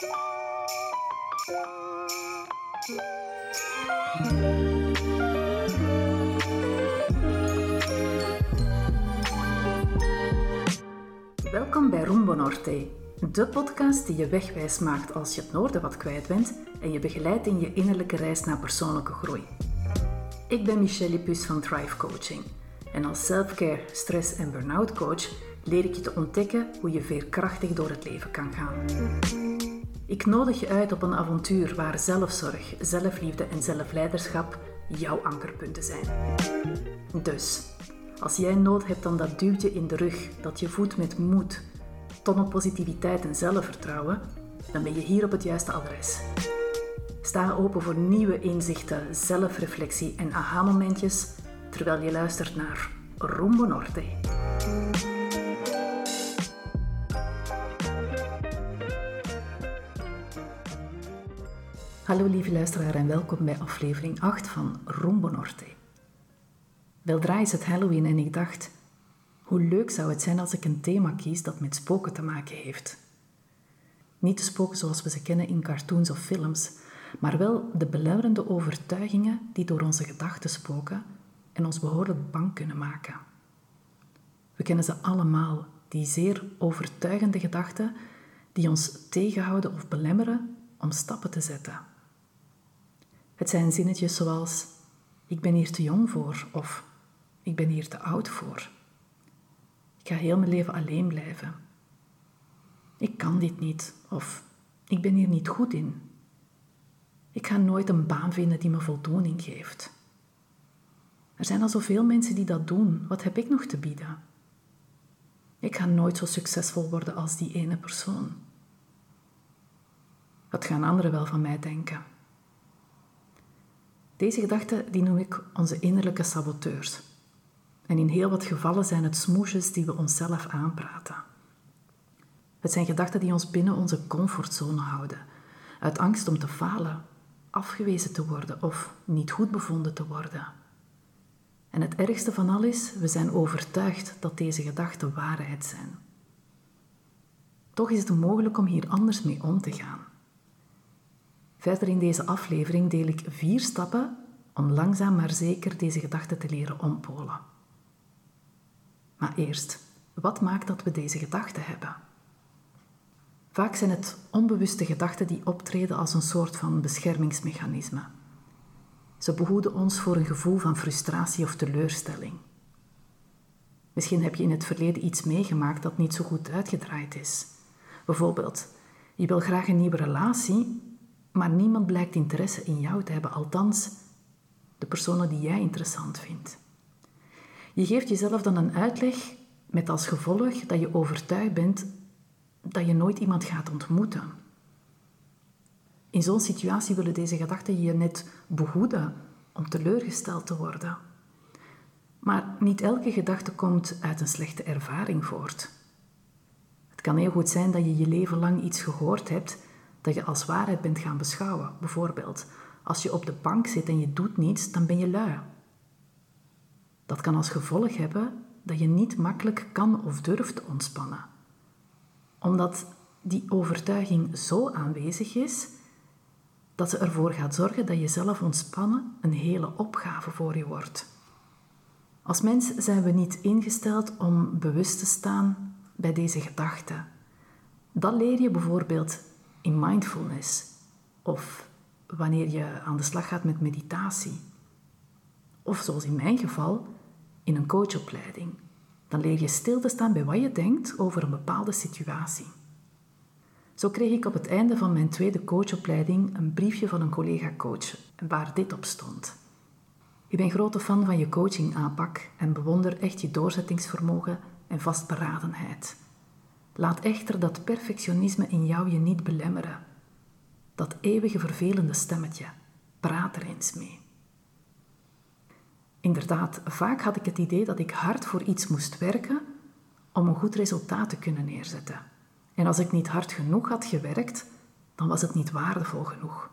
Welkom bij Rumbo Norte, de podcast die je wegwijs maakt als je het noorden wat kwijt bent en je begeleidt in je innerlijke reis naar persoonlijke groei. Ik ben Michelle Pus van Thrive Coaching en als selfcare, stress en burn-out coach leer ik je te ontdekken hoe je veerkrachtig door het leven kan gaan. Ik nodig je uit op een avontuur waar zelfzorg, zelfliefde en zelfleiderschap jouw ankerpunten zijn. Dus, als jij nood hebt aan dat duwtje in de rug dat je voedt met moed, tonnen positiviteit en zelfvertrouwen, dan ben je hier op het juiste adres. Sta open voor nieuwe inzichten, zelfreflectie en aha-momentjes terwijl je luistert naar Rumbo Norte. Hallo lieve luisteraar en welkom bij aflevering 8 van Rumbo Norte. Weldra is het Halloween en ik dacht, hoe leuk zou het zijn als ik een thema kies dat met spoken te maken heeft. Niet de spoken zoals we ze kennen in cartoons of films, maar wel de belemmerende overtuigingen die door onze gedachten spoken en ons behoorlijk bang kunnen maken. We kennen ze allemaal, die zeer overtuigende gedachten die ons tegenhouden of belemmeren om stappen te zetten. Het zijn zinnetjes zoals: Ik ben hier te jong voor of Ik ben hier te oud voor. Ik ga heel mijn leven alleen blijven. Ik kan dit niet of Ik ben hier niet goed in. Ik ga nooit een baan vinden die me voldoening geeft. Er zijn al zoveel mensen die dat doen. Wat heb ik nog te bieden? Ik ga nooit zo succesvol worden als die ene persoon. Wat gaan anderen wel van mij denken? Deze gedachten die noem ik onze innerlijke saboteurs. En in heel wat gevallen zijn het smoesjes die we onszelf aanpraten. Het zijn gedachten die ons binnen onze comfortzone houden, uit angst om te falen, afgewezen te worden of niet goed bevonden te worden. En het ergste van al is, we zijn overtuigd dat deze gedachten waarheid zijn. Toch is het mogelijk om hier anders mee om te gaan. Verder in deze aflevering deel ik vier stappen om langzaam maar zeker deze gedachten te leren ompolen. Maar eerst, wat maakt dat we deze gedachten hebben? Vaak zijn het onbewuste gedachten die optreden als een soort van beschermingsmechanisme. Ze behoeden ons voor een gevoel van frustratie of teleurstelling. Misschien heb je in het verleden iets meegemaakt dat niet zo goed uitgedraaid is. Bijvoorbeeld, je wil graag een nieuwe relatie, maar niemand blijkt interesse in jou te hebben, althans de personen die jij interessant vindt. Je geeft jezelf dan een uitleg met als gevolg dat je overtuigd bent dat je nooit iemand gaat ontmoeten. In zo'n situatie willen deze gedachten je net behoeden om teleurgesteld te worden. Maar niet elke gedachte komt uit een slechte ervaring voort. Het kan heel goed zijn dat je je leven lang iets gehoord hebt dat je als waarheid bent gaan beschouwen. Bijvoorbeeld, als je op de bank zit en je doet niets, dan ben je lui. Dat kan als gevolg hebben dat je niet makkelijk kan of durft ontspannen. Omdat die overtuiging zo aanwezig is dat ze ervoor gaat zorgen dat je zelf ontspannen een hele opgave voor je wordt. Als mens zijn we niet ingesteld om bewust te staan bij deze gedachten. Dat leer je bijvoorbeeld in mindfulness of wanneer je aan de slag gaat met meditatie. Of zoals in mijn geval, in een coachopleiding. Dan leer je stil te staan bij wat je denkt over een bepaalde situatie. Zo kreeg ik op het einde van mijn tweede coachopleiding een briefje van een collega-coach waar dit op stond. Ik ben grote fan van je coachingaanpak en bewonder echt je doorzettingsvermogen en vastberadenheid. Laat echter dat perfectionisme in jou je niet belemmeren. Dat eeuwige vervelende stemmetje, praat er eens mee. Inderdaad, vaak had ik het idee dat ik hard voor iets moest werken om een goed resultaat te kunnen neerzetten. En als ik niet hard genoeg had gewerkt, dan was het niet waardevol genoeg.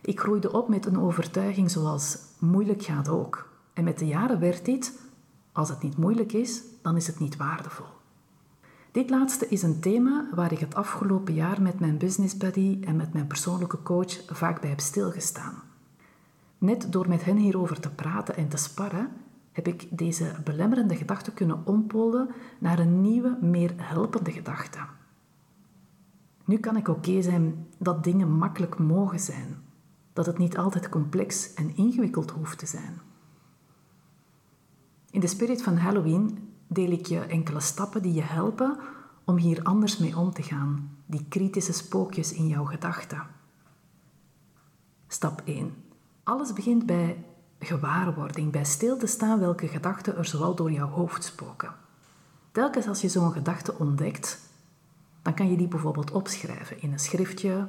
Ik groeide op met een overtuiging zoals moeilijk gaat ook. En met de jaren werd dit, als het niet moeilijk is, dan is het niet waardevol. Dit laatste is een thema waar ik het afgelopen jaar met mijn business buddy en met mijn persoonlijke coach vaak bij heb stilgestaan. Net door met hen hierover te praten en te sparren, heb ik deze belemmerende gedachte kunnen ompolen naar een nieuwe, meer helpende gedachte. Nu kan ik oké zijn dat dingen makkelijk mogen zijn, dat het niet altijd complex en ingewikkeld hoeft te zijn. In de spirit van Halloween deel ik je enkele stappen die je helpen om hier anders mee om te gaan, die kritische spookjes in jouw gedachten. Stap 1. Alles begint bij gewaarwording, bij stil te staan welke gedachten er zoal door jouw hoofd spoken. Telkens als je zo'n gedachte ontdekt, dan kan je die bijvoorbeeld opschrijven in een schriftje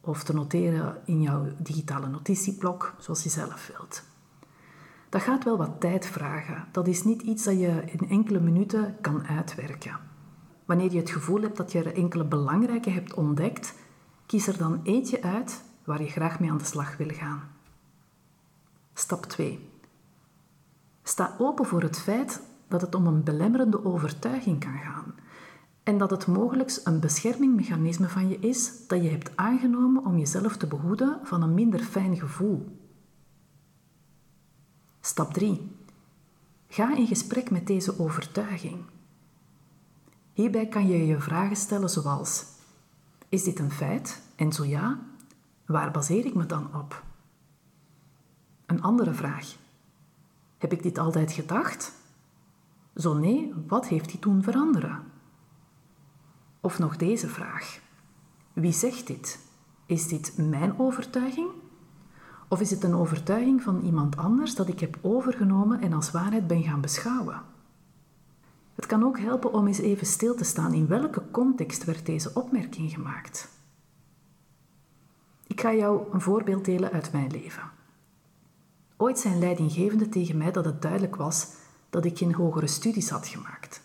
of te noteren in jouw digitale notitieblok, zoals je zelf wilt. Dat gaat wel wat tijd vragen. Dat is niet iets dat je in enkele minuten kan uitwerken. Wanneer je het gevoel hebt dat je er enkele belangrijke hebt ontdekt, kies er dan eentje uit waar je graag mee aan de slag wil gaan. Stap 2. Sta open voor het feit dat het om een belemmerende overtuiging kan gaan en dat het mogelijk een beschermingmechanisme van je is dat je hebt aangenomen om jezelf te behoeden van een minder fijn gevoel. Stap 3. Ga in gesprek met deze overtuiging. Hierbij kan je je vragen stellen zoals: Is dit een feit? En zo ja, waar baseer ik me dan op? Een andere vraag. Heb ik dit altijd gedacht? Zo nee, wat heeft die toen veranderen? Of nog deze vraag. Wie zegt dit? Is dit mijn overtuiging? Of is het een overtuiging van iemand anders dat ik heb overgenomen en als waarheid ben gaan beschouwen? Het kan ook helpen om eens even stil te staan in welke context werd deze opmerking gemaakt. Ik ga jou een voorbeeld delen uit mijn leven. Ooit zijn leidinggevende tegen mij dat het duidelijk was dat ik geen hogere studies had gemaakt.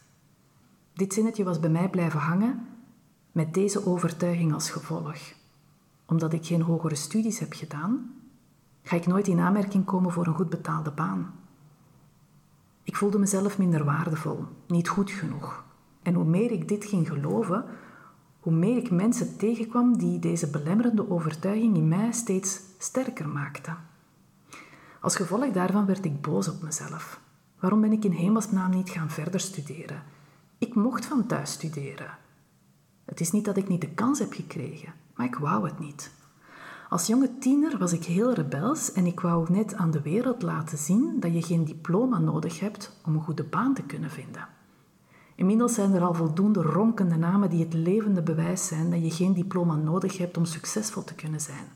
Dit zinnetje was bij mij blijven hangen met deze overtuiging als gevolg. Omdat ik geen hogere studies heb gedaan, ga ik nooit in aanmerking komen voor een goed betaalde baan. Ik voelde mezelf minder waardevol, niet goed genoeg. En hoe meer ik dit ging geloven, hoe meer ik mensen tegenkwam die deze belemmerende overtuiging in mij steeds sterker maakten. Als gevolg daarvan werd ik boos op mezelf. Waarom ben ik in hemelsnaam niet gaan verder studeren? Ik mocht van thuis studeren. Het is niet dat ik niet de kans heb gekregen, maar ik wou het niet. Als jonge tiener was ik heel rebels en ik wou net aan de wereld laten zien dat je geen diploma nodig hebt om een goede baan te kunnen vinden. Inmiddels zijn er al voldoende ronkende namen die het levende bewijs zijn dat je geen diploma nodig hebt om succesvol te kunnen zijn.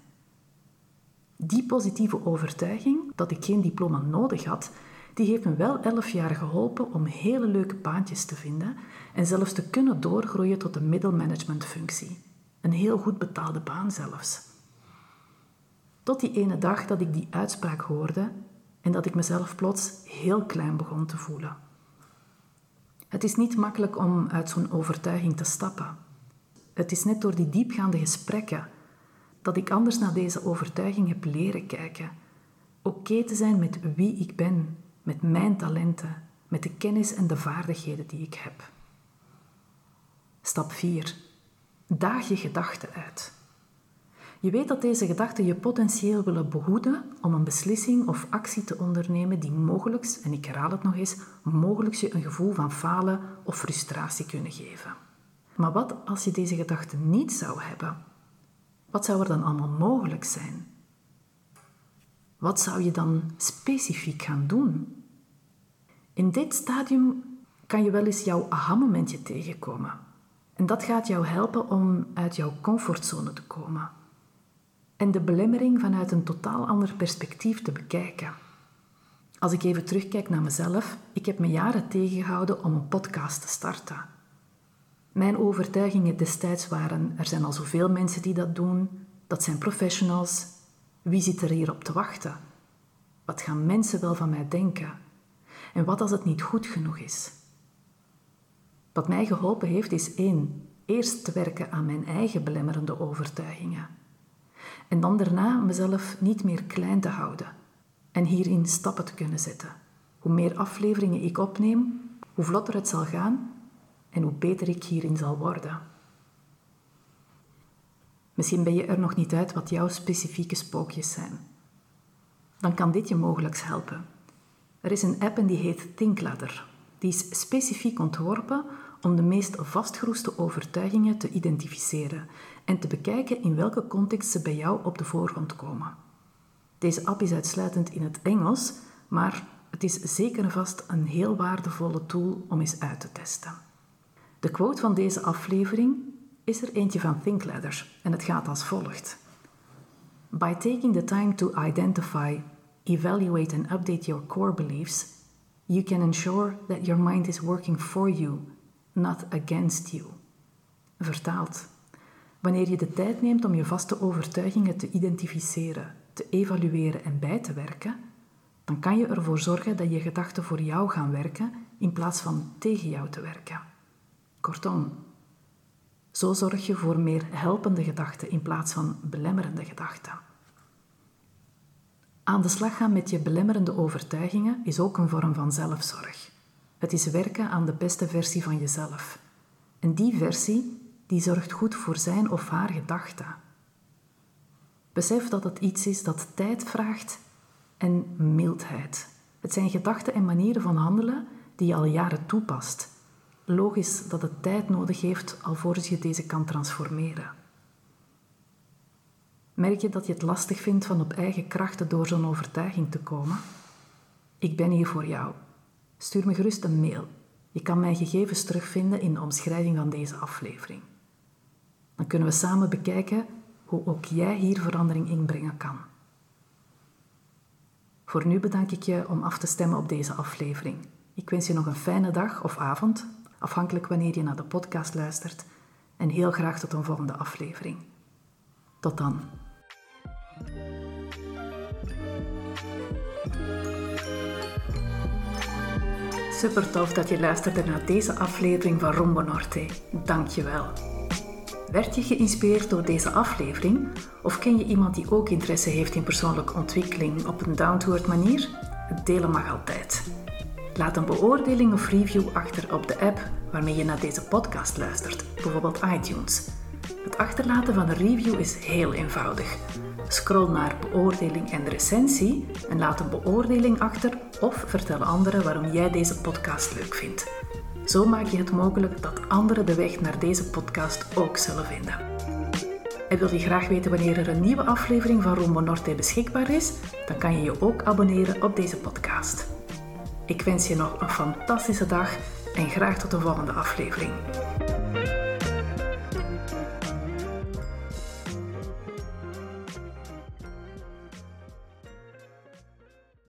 Die positieve overtuiging dat ik geen diploma nodig had, die heeft me wel elf jaar geholpen om hele leuke baantjes te vinden en zelfs te kunnen doorgroeien tot een middelmanagementfunctie. Een heel goed betaalde baan zelfs. Tot die ene dag dat ik die uitspraak hoorde en dat ik mezelf plots heel klein begon te voelen. Het is niet makkelijk om uit zo'n overtuiging te stappen. Het is net door die diepgaande gesprekken dat ik anders naar deze overtuiging heb leren kijken. Oké te zijn met wie ik ben, met mijn talenten, met de kennis en de vaardigheden die ik heb. Stap 4. Daag je gedachten uit. Je weet dat deze gedachten je potentieel willen behoeden om een beslissing of actie te ondernemen die mogelijk, en ik herhaal het nog eens, mogelijk je een gevoel van falen of frustratie kunnen geven. Maar wat als je deze gedachten niet zou hebben? Wat zou er dan allemaal mogelijk zijn? Wat zou je dan specifiek gaan doen? In dit stadium kan je wel eens jouw aha-momentje tegenkomen. En dat gaat jou helpen om uit jouw comfortzone te komen en de belemmering vanuit een totaal ander perspectief te bekijken. Als ik even terugkijk naar mezelf, ik heb me jaren tegengehouden om een podcast te starten. Mijn overtuigingen destijds waren: er zijn al zoveel mensen die dat doen, dat zijn professionals. Wie zit er hier op te wachten? Wat gaan mensen wel van mij denken? En wat als het niet goed genoeg is? Wat mij geholpen heeft is één, eerst te werken aan mijn eigen belemmerende overtuigingen. En dan daarna mezelf niet meer klein te houden en hierin stappen te kunnen zetten. Hoe meer afleveringen ik opneem, hoe vlotter het zal gaan en hoe beter ik hierin zal worden. Misschien ben je er nog niet uit wat jouw specifieke spookjes zijn. Dan kan dit je mogelijk helpen. Er is een app en die heet ThinkLadder. Die is specifiek ontworpen om de meest vastgeroeste overtuigingen te identificeren en te bekijken in welke context ze bij jou op de voorgrond komen. Deze app is uitsluitend in het Engels, maar het is zeker vast een heel waardevolle tool om eens uit te testen. De quote van deze aflevering is er eentje van Thinkladder en het gaat als volgt. By taking the time to identify, evaluate and update your core beliefs, you can ensure that your mind is working for you, not against you. Vertaald. Wanneer je de tijd neemt om je vaste overtuigingen te identificeren, te evalueren en bij te werken, dan kan je ervoor zorgen dat je gedachten voor jou gaan werken in plaats van tegen jou te werken. Kortom, zo zorg je voor meer helpende gedachten in plaats van belemmerende gedachten. Aan de slag gaan met je belemmerende overtuigingen is ook een vorm van zelfzorg. Het is werken aan de beste versie van jezelf. En die versie die zorgt goed voor zijn of haar gedachten. Besef dat het iets is dat tijd vraagt en mildheid. Het zijn gedachten en manieren van handelen die je al jaren toepast. Logisch dat het tijd nodig heeft alvorens je deze kan transformeren. Merk je dat je het lastig vindt van op eigen krachten door zo'n overtuiging te komen? Ik ben hier voor jou. Stuur me gerust een mail. Je kan mijn gegevens terugvinden in de omschrijving van deze aflevering. Dan kunnen we samen bekijken hoe ook jij hier verandering inbrengen kan. Voor nu bedank ik je om af te stemmen op deze aflevering. Ik wens je nog een fijne dag of avond, afhankelijk wanneer je naar de podcast luistert, en heel graag tot een volgende aflevering. Tot dan. Super tof dat je luisterde naar deze aflevering van Rombo Norte. Dank je wel. Werd je geïnspireerd door deze aflevering? Of ken je iemand die ook interesse heeft in persoonlijke ontwikkeling op een down-to-earth manier? Delen mag altijd. Laat een beoordeling of review achter op de app waarmee je naar deze podcast luistert, bijvoorbeeld iTunes. Het achterlaten van een review is heel eenvoudig. Scroll naar beoordeling en recensie en laat een beoordeling achter of vertel anderen waarom jij deze podcast leuk vindt. Zo maak je het mogelijk dat anderen de weg naar deze podcast ook zullen vinden. En wil je graag weten wanneer er een nieuwe aflevering van Rombo Norte beschikbaar is? Dan kan je je ook abonneren op deze podcast. Ik wens je nog een fantastische dag en graag tot de volgende aflevering.